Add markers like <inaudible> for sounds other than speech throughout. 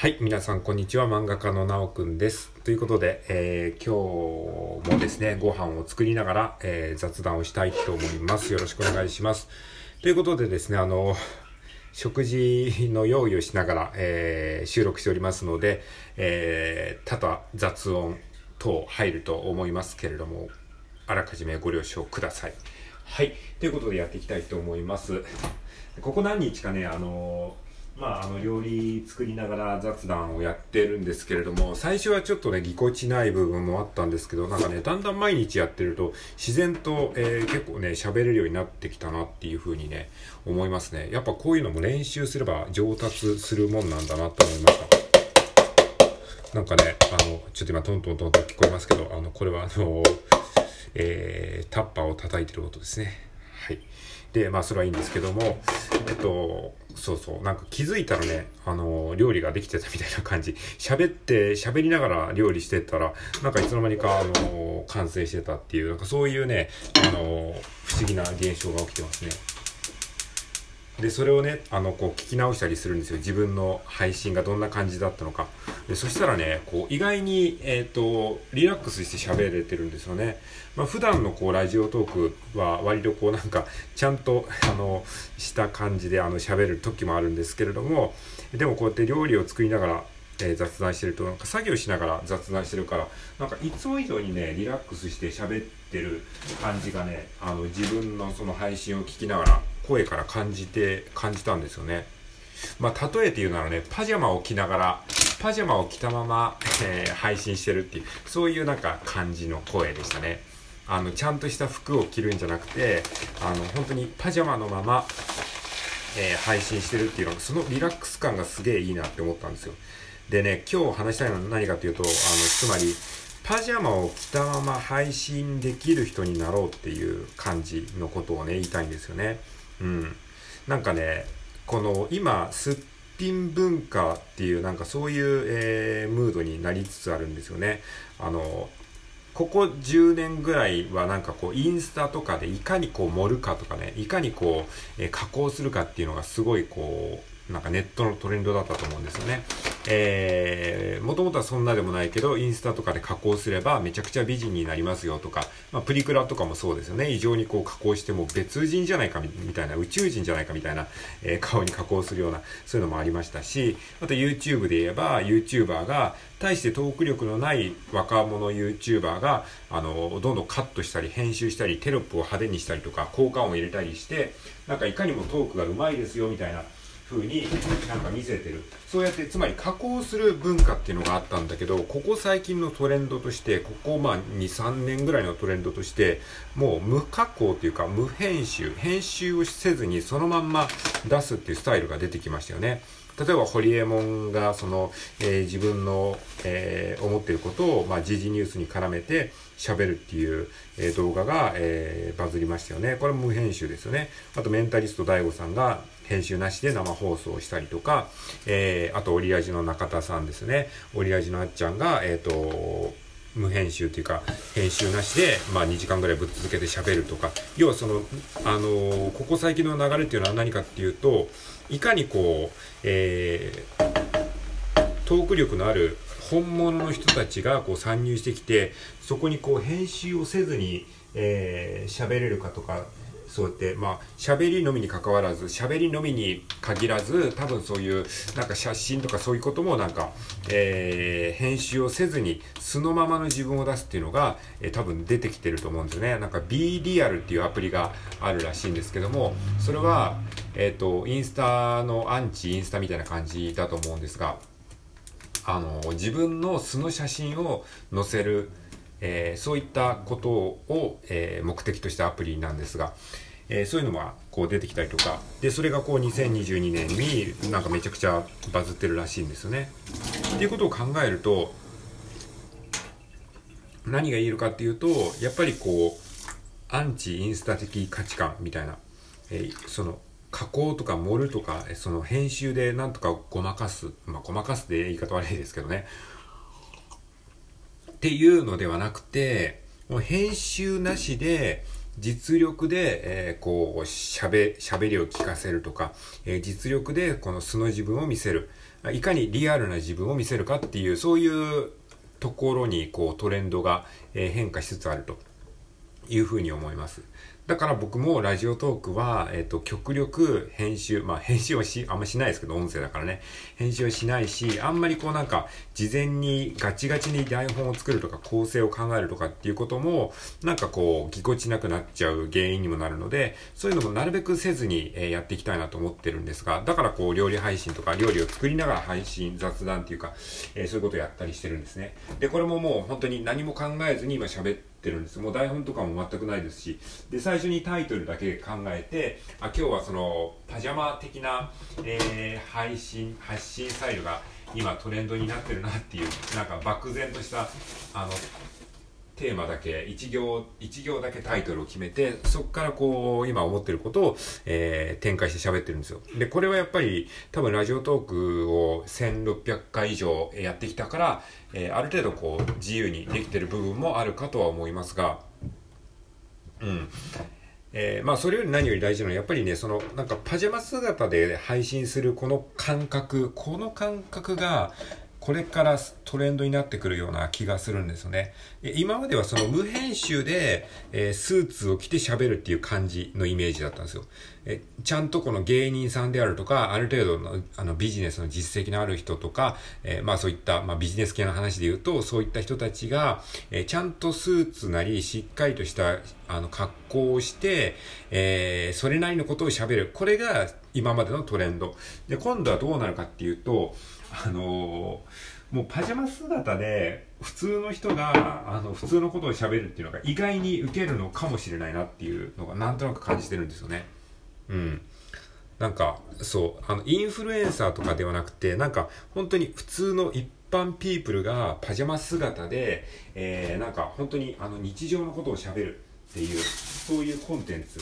はい、皆さんこんにちは。漫画家のなおくんです。ということで、えー今日もですね、ご飯を作りながら、えー雑談をしたいと思います。よろしくお願いします。ということでですね、あの、食事の用意をしながら、えー収録しておりますので、えー多々雑音等入ると思いますけれども、あらかじめご了承ください。はい。ということでやっていきたいと思います。ここ何日かね、あの、まあ、あの、料理作りながら雑談をやってるんですけれども、最初はちょっとね、ぎこちない部分もあったんですけど、なんかね、だんだん毎日やってると、自然と、えー結構ね、喋れるようになってきたなっていうふうにね、思いますね。やっぱこういうのも練習すれば上達するもんなんだなと思いました。なんかね、あの、ちょっと今トントントンと聞こえますけど、あの、これはあの、えー、タッパーを叩いてる音ですね。はい。で、まあ、それはいいんですけども、えっと、そうそう、なんか気づいたらね、あの、料理ができてたみたいな感じ。<laughs> 喋って、喋りながら料理してたら、なんかいつの間にか、あの、完成してたっていう、なんかそういうね、あの、不思議な現象が起きてますね。で、それをね、あの、こう聞き直したりするんですよ。自分の配信がどんな感じだったのか。で、そしたらね、こう、意外に、えっ、と、リラックスして喋れてるんですよね。まあ、普段のこう、ラジオトークは割とこう、なんか、ちゃんと、あの、した感じで、あの、喋る時もあるんですけれども、でもこうやって料理を作りながら、え雑談してると、なんか作業しながら雑談してるから、なんかいつも以上にね、リラックスして喋ってる感じがね、あの、自分のその配信を聞きながら、声から感じて、感じたんですよね。まあ、例えて言うならね、パジャマを着ながら、パジャマを着たまま、えー配信してるっていう、そういうなんか感じの声でしたね。あの、ちゃんとした服を着るんじゃなくて、あの、本当にパジャマのまま、えー配信してるっていうのが、そのリラックス感がすげえいいなって思ったんですよ。でね、今日話したいのは何かというと、あの、つまり、パジャマを着たまま配信できる人になろうっていう感じのことをね、言いたいんですよね。うん。なんかね、この今、すっぴん文化っていう、なんかそういう、えームードになりつつあるんですよね。あの、ここ10年ぐらいはなんかこうインスタとかでいかにこう盛るかとかね、いかにこう、えー加工するかっていうのがすごいこう、なんかネットのトレンドだったと思うんですよね。えー、もともとはそんなでもないけど、インスタとかで加工すればめちゃくちゃ美人になりますよとか、まあ、プリクラとかもそうですよね。異常にこう加工しても別人じゃないかみたいな、宇宙人じゃないかみたいな、えー顔に加工するような、そういうのもありましたし、あと YouTube で言えば、YouTuber が、大してトーク力のない若者 YouTuber が、あの、どんどんカットしたり、編集したり、テロップを派手にしたりとか、効果音を入れたりして、なんかいかにもトークが上手いですよ、みたいな風になんか見せてる。そうやって、つまり加工する文化っていうのがあったんだけど、ここ最近のトレンドとして、ここま2、3年ぐらいのトレンドとして、もう無加工っていうか無編集、編集をせずにそのまんま出すっていうスタイルが出てきましたよね。例えば、ホリエモンが、その、えー自分の、えー思ってることを、まあ、時事ニュースに絡めて喋るっていう、え動画が、えーバズりましたよね。これも無編集ですよね。あと、メンタリスト DAIGO さんが編集なしで生放送したりとか、えーあと、オリラジの中田さんですね。オリラジのあっちゃんが、えっ、と、無編集というか編集なしで、まあ、2時間ぐらいぶっ続けて喋るとか要はその、あのーここ最近の流れっていうのは何かっていうといかにこう、えートーク力のある本物の人たちがこう参入してきてそこにこう編集をせずに喋、えーれるかとかそうやってまあ喋りのみに関わらず喋りのみに限らず多分そういうなんか写真とかそういうこともなんか、えー編集をせずに素のままの自分を出すっていうのが、えー多分出てきてると思うんですよね。なんか B リアルっていうアプリがあるらしいんですけどもそれはえっ、とインスタのアンチインスタみたいな感じだと思うんですがあの自分の素の写真を載せる、えーそういったことを、えー目的としたアプリなんですが、えーそういうのがこう出てきたりとかでそれがこう2022年になんかめちゃくちゃバズってるらしいんですよね。っていうことを考えると何が言えるかっていうとやっぱりこうアンチインスタ的価値観みたいな、えその加工とか盛るとかその編集でなんとかごまかすまあごまかすで言い方悪いですけどねっていうのではなくてもう編集なしで実力で、えー、こう、喋、喋りを聞かせるとか、えー、実力でこの素の自分を見せる。いかにリアルな自分を見せるかっていう、そういうところに、こう、トレンドが、えー、変化しつつあるというふうに思います。だから僕もラジオトークは、えっ、ー、と、極力編集、まあ編集はし、あんましないですけど、音声だからね。編集はしないし、あんまりこうなんか、事前にガチガチに台本を作るとか、構成を考えるとかっていうことも、なんかこう、ぎこちなくなっちゃう原因にもなるので、そういうのもなるべくせずに、えー、やっていきたいなと思ってるんですが、だからこう、料理配信とか、料理を作りながら配信、雑談っていうか、えー、そういうことをやったりしてるんですね。で、これももう本当に何も考えずに今喋ってってるんです。もう台本とかも全くないですし。で最初にタイトルだけ考えてあ今日はそのパジャマ的な、えー、配信発信スタイルが今トレンドになってるなっていうなんか漠然としたあのテーマだけ、一行、一行だけタイトルを決めて、そこからこう、今思ってることを、えー、展開して喋ってるんですよ。で、これはやっぱり、多分ラジオトークを1600回以上やってきたから、えー、ある程度こう、自由にできてる部分もあるかとは思いますが、うん。えー、まあそれより何より大事なのはやっぱりね、そのなんかパジャマ姿で配信するこの感覚、この感覚がこれからトレンドになってくるような気がするんですよね。今まではその無編集で、えー、スーツを着て喋るっていう感じのイメージだったんですよ。えちゃんとこの芸人さんであるとか、ある程度のあのビジネスの実績のある人とか、えー、まあそういった、まあ、ビジネス系の話で言うと、そういった人たちが、えー、ちゃんとスーツなりしっかりとしたあの格好をして、えー、それなりのことを喋る。これが今までのトレンド。で、今度はどうなるかっていうと、あのー、もうパジャマ姿で普通の人があの普通のことを喋るっていうのが意外に受けるのかもしれないなっていうのがなんとなく感じてるんですよね。うん。なんか、そう、あの、インフルエンサーとかではなくて、なんか、本当に普通の一般ピープルがパジャマ姿で、えー、なんか本当にあの日常のことを喋るっていう、そういうコンテンツ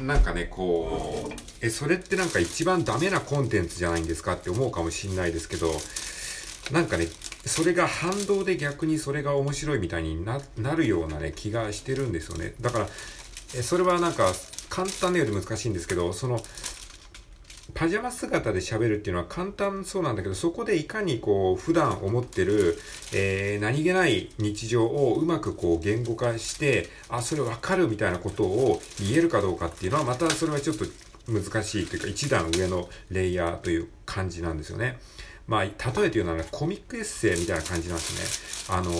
なんかね、こう、え、それってなんか一番ダメなコンテンツじゃないんですかって思うかもしんないですけど、なんかね、それが反動で逆にそれが面白いみたいになるようなね、気がしてるんですよね。だから、え、それはなんか簡単なより難しいんですけど、その、パジャマ姿で喋るっていうのは簡単そうなんだけど、そこでいかにこう、普段思ってる、えー、何気ない日常をうまくこう、言語化して、あ、それわかるみたいなことを言えるかどうかっていうのは、またそれはちょっと難しいというか、一段上のレイヤーという感じなんですよね。まあ、例えて言うならコミックエッセイみたいな感じなんですね。あの、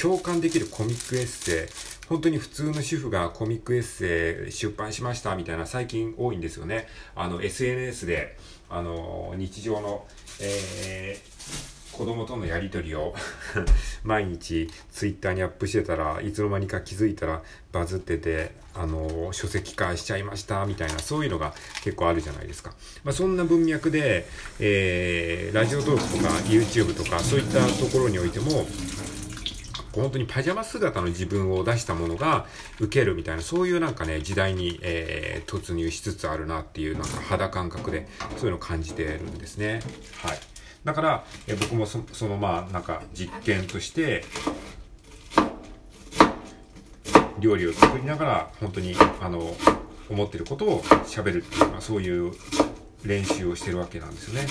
共感できるコミックエッセイ。本当に普通の主婦がコミックエッセイ出版しましたみたいな最近多いんですよね。あの、SNS で、あの、日常の、えー、子供とのやりとりを <laughs> 毎日ツイッターにアップしてたらいつの間にか気づいたらバズっててあの書籍化しちゃいましたみたいなそういうのが結構あるじゃないですか、まあ、そんな文脈で、えー、ラジオトークとか YouTube とかそういったところにおいても本当にパジャマ姿の自分を出したものが受けるみたいな、そういうなんかね、時代に、えー、突入しつつあるなっていう、なんか肌感覚で、そういうのを感じてるんですね。はい。だから、え僕もそのまあ、なんか実験として、料理を作りながら、本当に、あの、思ってることを喋るっていう、まあ、そういう練習をしてるわけなんですよね。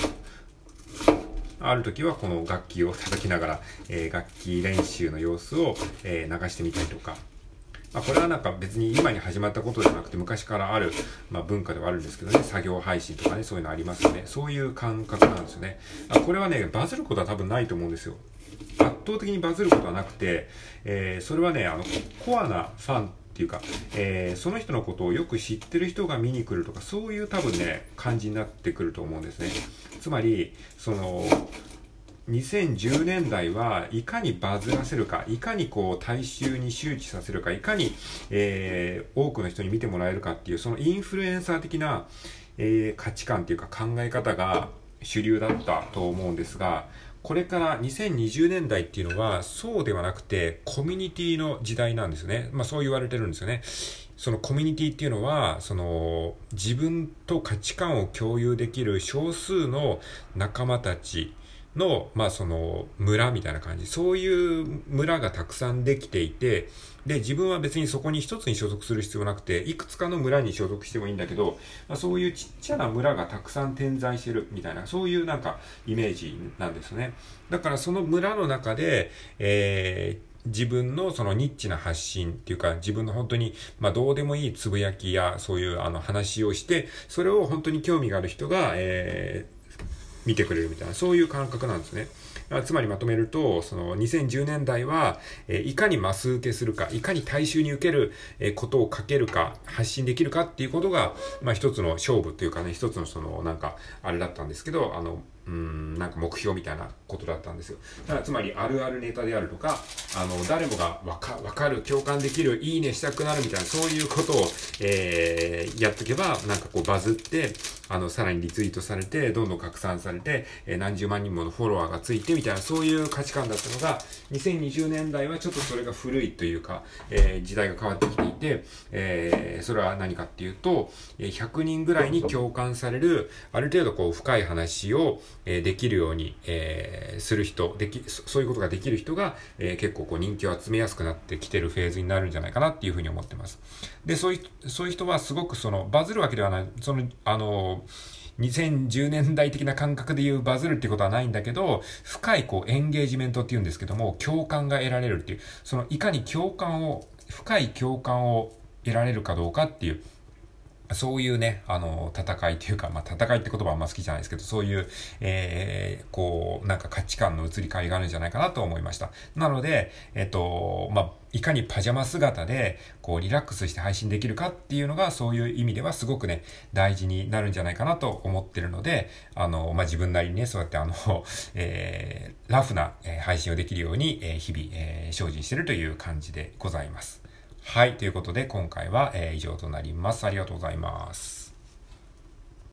ある時はこの楽器を叩きながら、えー、楽器練習の様子を、えー、流してみたりとか、まあ、これはなんか別に今に始まったことじゃなくて昔からある、まあ、文化ではあるんですけどね、作業配信とかね、そういうのありますよね。そういう感覚なんですよね。あこれはね、バズることは多分ないと思うんですよ。圧倒的にバズることはなくて、えー、それはね、あの、コアなファンっていうか、えー、その人のことをよく知ってる人が見に来るとか、そういう多分ね、感じになってくると思うんですね。つまり、その、2010年代はいかにバズらせるか、いかにこう大衆に周知させるか、いかに、えー、多くの人に見てもらえるかっていう、そのインフルエンサー的な、えー、価値観っていうか考え方が主流だったと思うんですが、これから2020年代っていうのはそうではなくてコミュニティの時代なんですよね。まあそう言われてるんですよね。そのコミュニティっていうのは、その自分と価値観を共有できる少数の仲間たちの、まあその村みたいな感じ、そういう村がたくさんできていて、で、自分は別にそこに一つに所属する必要なくて、いくつかの村に所属してもいいんだけど、まあ、そういうちっちゃな村がたくさん点在してるみたいな、そういうなんかイメージなんですね。だからその村の中で、えー自分のそのニッチな発信っていうか、自分の本当に、まあどうでもいいつぶやきや、そういうあの話をして、それを本当に興味がある人が、え、見てくれるみたいな、そういう感覚なんですね。つまりまとめると、その2010年代は、えいかにマス受けするか、いかに大衆に受ける、えことをかけるか、発信できるかっていうことが、まあ一つの勝負というかね、一つのそのなんか、あれだったんですけど、あの、うん、なんか目標みたいなことだったんですよ。だからつまりあるあるネタであるとか、あの、誰もがわか、わかる、共感できる、いいねしたくなるみたいな、そういうことを、えー、やっとけば、なんかこうバズって、あの、さらにリツイートされて、どんどん拡散されて、えー、何十万人ものフォロワーがついてみたいな、そういう価値観だったのが、2020年代はちょっとそれが古いというか、えー、時代が変わってきていて、えー、それは何かっていうと、100人ぐらいに共感される、ある程度こう深い話を、えできるように、え、する人、でき、そういうことができる人が、え、結構こう人気を集めやすくなってきてるフェーズになるんじゃないかなっていうふうに思ってます。で、そういう、そういう人はすごくその、バズるわけではない、その、あの、2010年代的な感覚で言うバズるっていうことはないんだけど、深いこうエンゲージメントっていうんですけども、共感が得られるっていう、そのいかに共感を、深い共感を得られるかどうかっていう、そういうね、あの、戦いというか、まあ、戦いって言葉あんま好きじゃないですけど、そういう、えー、こう、なんか価値観の移り変わりがあるんじゃないかなと思いました。なので、えっと、まあ、いかにパジャマ姿で、こう、リラックスして配信できるかっていうのが、そういう意味ではすごくね、大事になるんじゃないかなと思ってるので、あの、まあ、自分なりにね、そうやってあの、<laughs> えー、ラフな、配信をできるように、えー、日々、えー、精進してるという感じでございます。はい。ということで、今回は、え、以上となります。ありがとうございます。